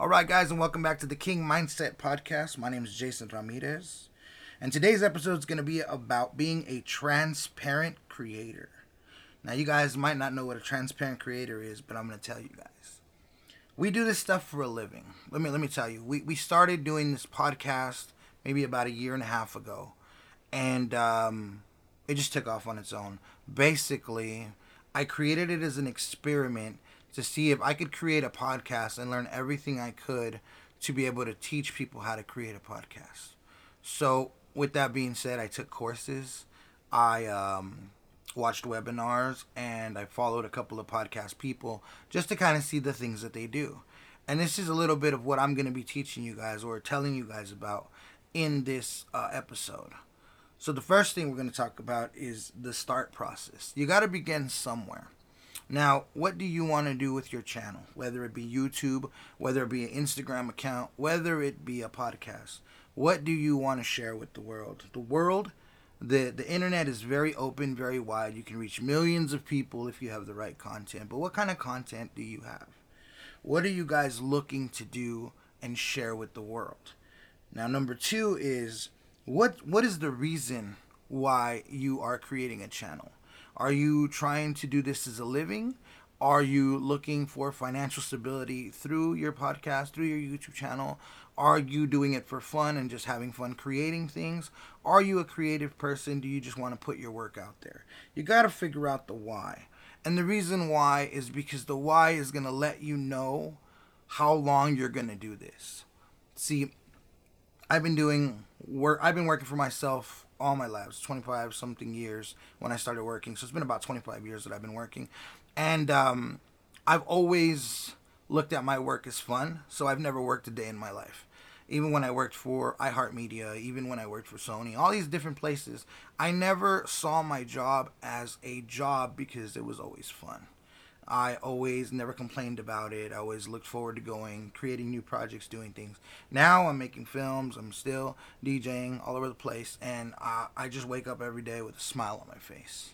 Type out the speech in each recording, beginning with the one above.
All right, guys, and welcome back to the King Mindset Podcast. My name is Jason Ramirez, and today's episode is going to be about being a transparent creator. Now, you guys might not know what a transparent creator is, but I'm going to tell you guys. We do this stuff for a living. Let me let me tell you. We we started doing this podcast maybe about a year and a half ago, and um, it just took off on its own. Basically, I created it as an experiment to see if I could create a podcast and learn everything I could to be able to teach people how to create a podcast. So, with that being said, I took courses, I um, watched webinars, and I followed a couple of podcast people just to kind of see the things that they do. And this is a little bit of what I'm going to be teaching you guys or telling you guys about in this uh, episode. So, the first thing we're going to talk about is the start process. You got to begin somewhere. Now, what do you want to do with your channel? Whether it be YouTube, whether it be an Instagram account, whether it be a podcast. What do you want to share with the world? The world, the the internet is very open, very wide. You can reach millions of people if you have the right content. But what kind of content do you have? What are you guys looking to do and share with the world? Now, number 2 is what what is the reason why you are creating a channel? Are you trying to do this as a living? Are you looking for financial stability through your podcast, through your YouTube channel? Are you doing it for fun and just having fun creating things? Are you a creative person? Do you just want to put your work out there? You got to figure out the why. And the reason why is because the why is going to let you know how long you're going to do this. See, I've been doing work I've been working for myself all my lives, 25 something years when I started working. So it's been about 25 years that I've been working. And um, I've always looked at my work as fun. So I've never worked a day in my life. Even when I worked for iHeartMedia, even when I worked for Sony, all these different places, I never saw my job as a job because it was always fun. I always never complained about it. I always looked forward to going, creating new projects, doing things. Now I'm making films. I'm still DJing all over the place, and I, I just wake up every day with a smile on my face.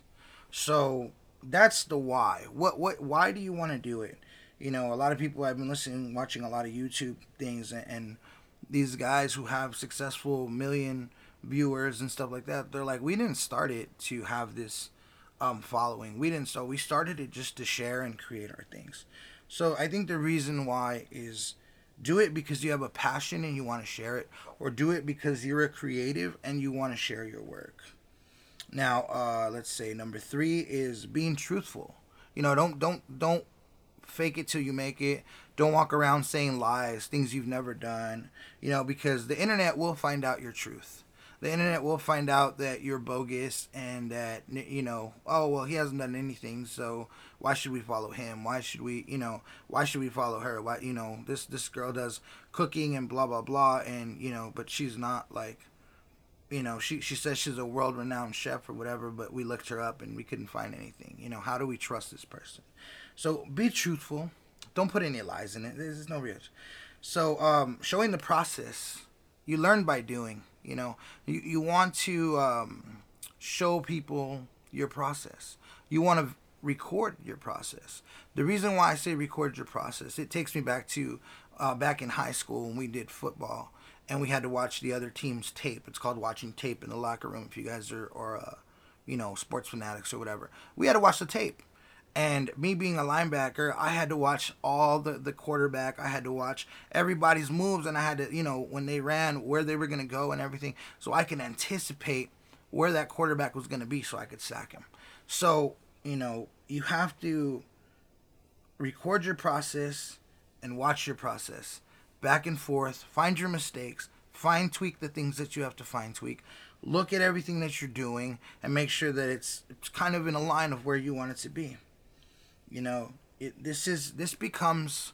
So that's the why. What what? Why do you want to do it? You know, a lot of people I've been listening, watching a lot of YouTube things, and, and these guys who have successful million viewers and stuff like that. They're like, we didn't start it to have this um, following. We didn't so we started it just to share and create our things. So I think the reason why is do it because you have a passion and you want to share it, or do it because you're a creative and you want to share your work. Now, uh, let's say number three is being truthful. You know, don't don't don't fake it till you make it. Don't walk around saying lies, things you've never done. You know, because the internet will find out your truth the internet will find out that you're bogus and that you know oh well he hasn't done anything so why should we follow him? Why should we you know why should we follow her? Why you know this this girl does cooking and blah blah blah and you know but she's not like you know she she says she's a world renowned chef or whatever but we looked her up and we couldn't find anything. You know how do we trust this person? So be truthful. Don't put any lies in it. There's no real so um showing the process. You learn by doing you know, you, you want to um, show people your process. You want to record your process. The reason why I say record your process, it takes me back to uh, back in high school when we did football and we had to watch the other team's tape. It's called watching tape in the locker room. If you guys are, or uh, you know, sports fanatics or whatever, we had to watch the tape. And me being a linebacker, I had to watch all the, the quarterback. I had to watch everybody's moves, and I had to, you know, when they ran, where they were going to go and everything. So I can anticipate where that quarterback was going to be so I could sack him. So, you know, you have to record your process and watch your process back and forth, find your mistakes, fine tweak the things that you have to fine tweak. Look at everything that you're doing and make sure that it's, it's kind of in a line of where you want it to be. You know, it, this is this becomes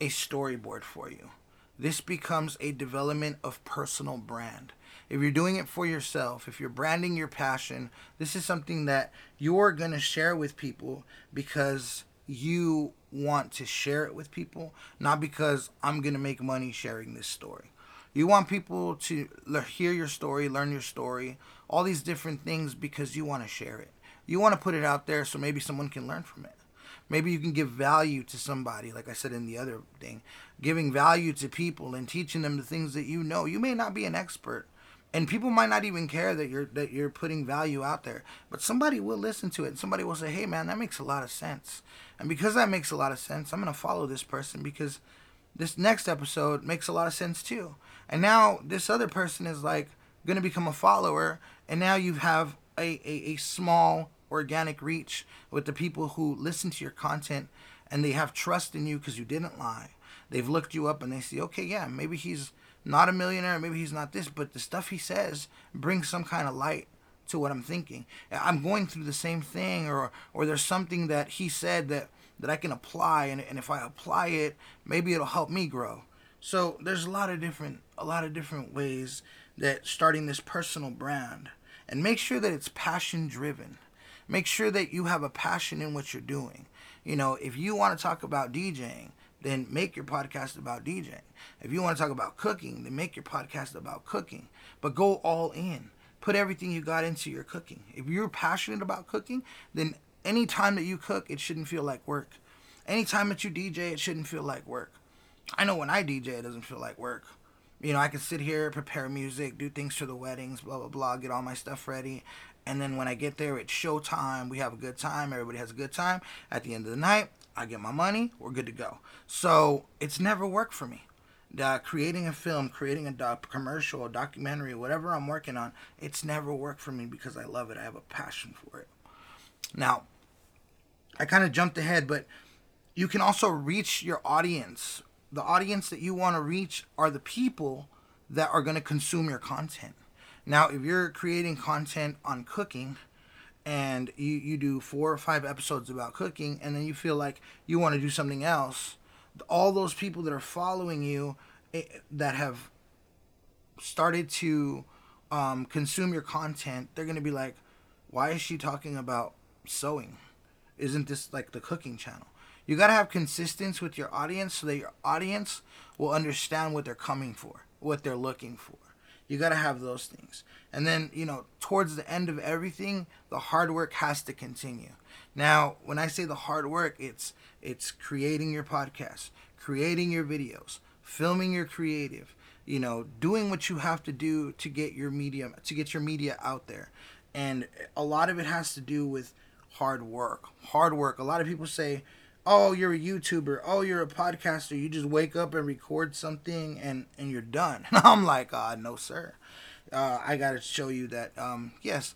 a storyboard for you. This becomes a development of personal brand. If you're doing it for yourself, if you're branding your passion, this is something that you're going to share with people because you want to share it with people, not because I'm going to make money sharing this story. You want people to hear your story, learn your story, all these different things because you want to share it. You want to put it out there so maybe someone can learn from it. Maybe you can give value to somebody, like I said in the other thing, giving value to people and teaching them the things that you know. You may not be an expert, and people might not even care that you're that you're putting value out there, but somebody will listen to it and somebody will say, "Hey, man, that makes a lot of sense." And because that makes a lot of sense, I'm gonna follow this person because this next episode makes a lot of sense too. And now this other person is like gonna become a follower, and now you have a, a, a small organic reach with the people who listen to your content and they have trust in you because you didn't lie. They've looked you up and they see, okay, yeah, maybe he's not a millionaire, maybe he's not this, but the stuff he says brings some kind of light to what I'm thinking. I'm going through the same thing, or or there's something that he said that that I can apply, and, and if I apply it, maybe it'll help me grow. So there's a lot of different a lot of different ways that starting this personal brand, and make sure that it's passion driven. Make sure that you have a passion in what you're doing. You know, if you want to talk about DJing, then make your podcast about DJing. If you want to talk about cooking, then make your podcast about cooking. But go all in. Put everything you got into your cooking. If you're passionate about cooking, then any time that you cook, it shouldn't feel like work. Anytime that you DJ, it shouldn't feel like work. I know when I DJ, it doesn't feel like work. You know, I can sit here, prepare music, do things for the weddings, blah, blah, blah, get all my stuff ready, and then when I get there, it's showtime. We have a good time. Everybody has a good time. At the end of the night, I get my money. We're good to go. So it's never worked for me. Uh, creating a film, creating a doc- commercial, a documentary, whatever I'm working on, it's never worked for me because I love it. I have a passion for it. Now, I kind of jumped ahead, but you can also reach your audience. The audience that you want to reach are the people that are going to consume your content. Now, if you're creating content on cooking and you, you do four or five episodes about cooking and then you feel like you want to do something else, all those people that are following you eh, that have started to um, consume your content, they're going to be like, why is she talking about sewing? Isn't this like the cooking channel? You got to have consistency with your audience so that your audience will understand what they're coming for, what they're looking for. You got to have those things. And then, you know, towards the end of everything, the hard work has to continue. Now, when I say the hard work, it's it's creating your podcast, creating your videos, filming your creative, you know, doing what you have to do to get your medium to get your media out there. And a lot of it has to do with hard work. Hard work. A lot of people say, oh you're a youtuber. Oh you're a podcaster. You just wake up and record something and and you're done. And i'm like uh no sir. Uh, i gotta show you that um yes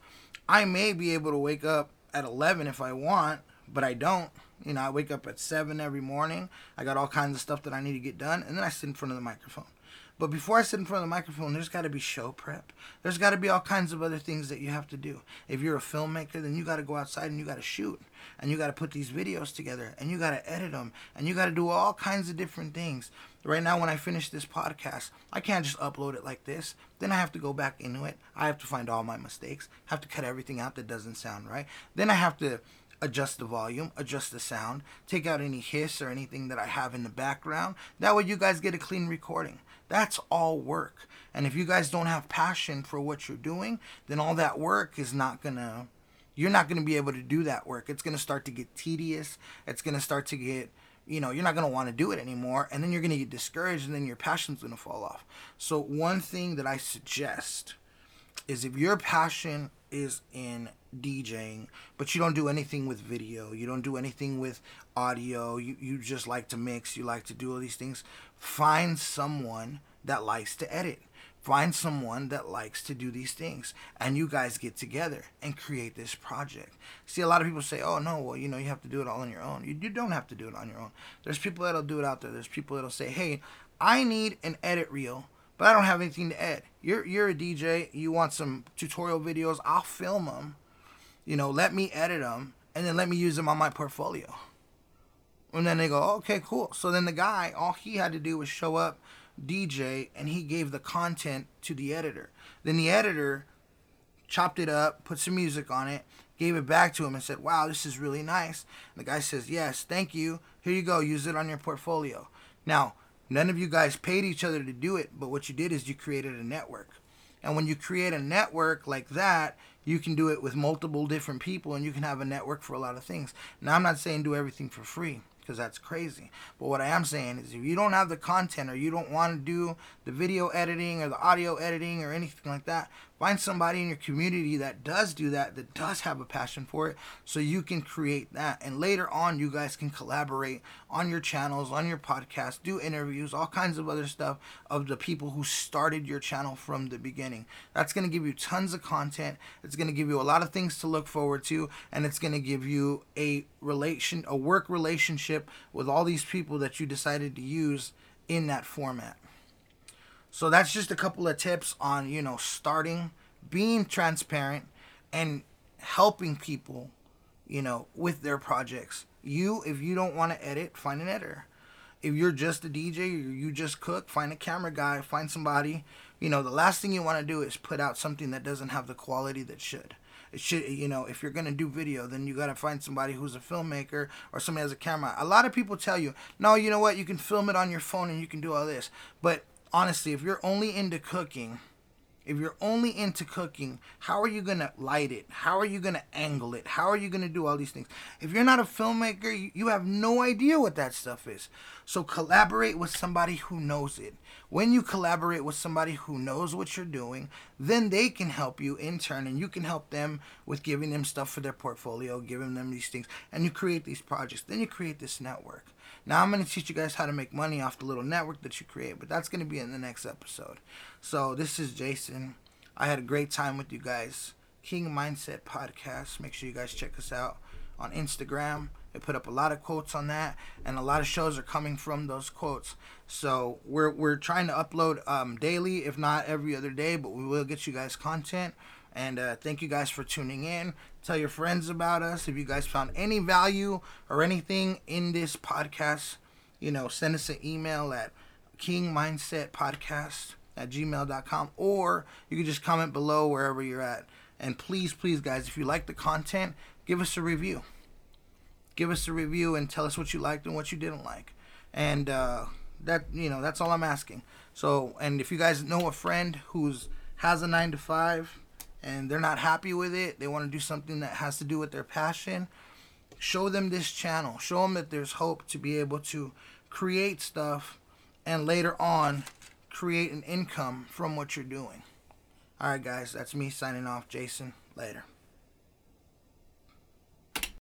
i may be able to wake up at 11 if i want but i don't. You know i wake up at 7 every morning. I got all kinds of stuff that i need to get done and then i sit in front of the microphone but before I sit in front of the microphone, there's got to be show prep. There's got to be all kinds of other things that you have to do. If you're a filmmaker, then you got to go outside and you got to shoot. And you got to put these videos together and you got to edit them and you got to do all kinds of different things. Right now, when I finish this podcast, I can't just upload it like this. Then I have to go back into it. I have to find all my mistakes, have to cut everything out that doesn't sound right. Then I have to adjust the volume, adjust the sound, take out any hiss or anything that I have in the background. That way, you guys get a clean recording. That's all work. And if you guys don't have passion for what you're doing, then all that work is not going to, you're not going to be able to do that work. It's going to start to get tedious. It's going to start to get, you know, you're not going to want to do it anymore. And then you're going to get discouraged and then your passion's going to fall off. So, one thing that I suggest is if your passion is in DJing, but you don't do anything with video, you don't do anything with audio, you, you just like to mix, you like to do all these things, find someone that likes to edit. Find someone that likes to do these things, and you guys get together and create this project. See, a lot of people say, "Oh no, well, you know, you have to do it all on your own." You, you don't have to do it on your own. There's people that'll do it out there. There's people that'll say, "Hey, I need an edit reel but I don't have anything to edit. You're you're a DJ. You want some tutorial videos? I'll film them. You know, let me edit them, and then let me use them on my portfolio. And then they go, okay, cool. So then the guy, all he had to do was show up, DJ, and he gave the content to the editor. Then the editor chopped it up, put some music on it, gave it back to him, and said, wow, this is really nice. And the guy says, yes, thank you. Here you go. Use it on your portfolio. Now None of you guys paid each other to do it, but what you did is you created a network. And when you create a network like that, you can do it with multiple different people and you can have a network for a lot of things. Now, I'm not saying do everything for free because that's crazy. But what I am saying is if you don't have the content or you don't want to do the video editing or the audio editing or anything like that, find somebody in your community that does do that, that does have a passion for it, so you can create that. And later on, you guys can collaborate on your channels, on your podcast, do interviews, all kinds of other stuff of the people who started your channel from the beginning. That's going to give you tons of content. It's going to give you a lot of things to look forward to, and it's going to give you a relation, a work relationship with all these people that you decided to use in that format. So that's just a couple of tips on, you know, starting, being transparent, and helping people, you know, with their projects. You, if you don't want to edit, find an editor. If you're just a DJ or you just cook, find a camera guy, find somebody. You know, the last thing you want to do is put out something that doesn't have the quality that should. It should, you know, if you're gonna do video, then you gotta find somebody who's a filmmaker or somebody has a camera. A lot of people tell you, no, you know what, you can film it on your phone and you can do all this. But honestly, if you're only into cooking, if you're only into cooking, how are you going to light it? How are you going to angle it? How are you going to do all these things? If you're not a filmmaker, you, you have no idea what that stuff is. So collaborate with somebody who knows it. When you collaborate with somebody who knows what you're doing, then they can help you in turn and you can help them with giving them stuff for their portfolio, giving them these things, and you create these projects. Then you create this network. Now I'm going to teach you guys how to make money off the little network that you create, but that's going to be in the next episode. So this is Jason. I had a great time with you guys. King Mindset Podcast. Make sure you guys check us out on Instagram. I put up a lot of quotes on that, and a lot of shows are coming from those quotes. So we're we're trying to upload um, daily, if not every other day, but we will get you guys content. And uh, thank you guys for tuning in. Tell your friends about us. If you guys found any value or anything in this podcast, you know, send us an email at kingmindsetpodcast at gmail.com or you can just comment below wherever you're at. And please, please, guys, if you like the content, give us a review. Give us a review and tell us what you liked and what you didn't like. And uh, that, you know, that's all I'm asking. So, and if you guys know a friend who's has a nine to five and they're not happy with it, they want to do something that has to do with their passion, show them this channel. Show them that there's hope to be able to create stuff and later on create an income from what you're doing. All right, guys, that's me signing off. Jason, later.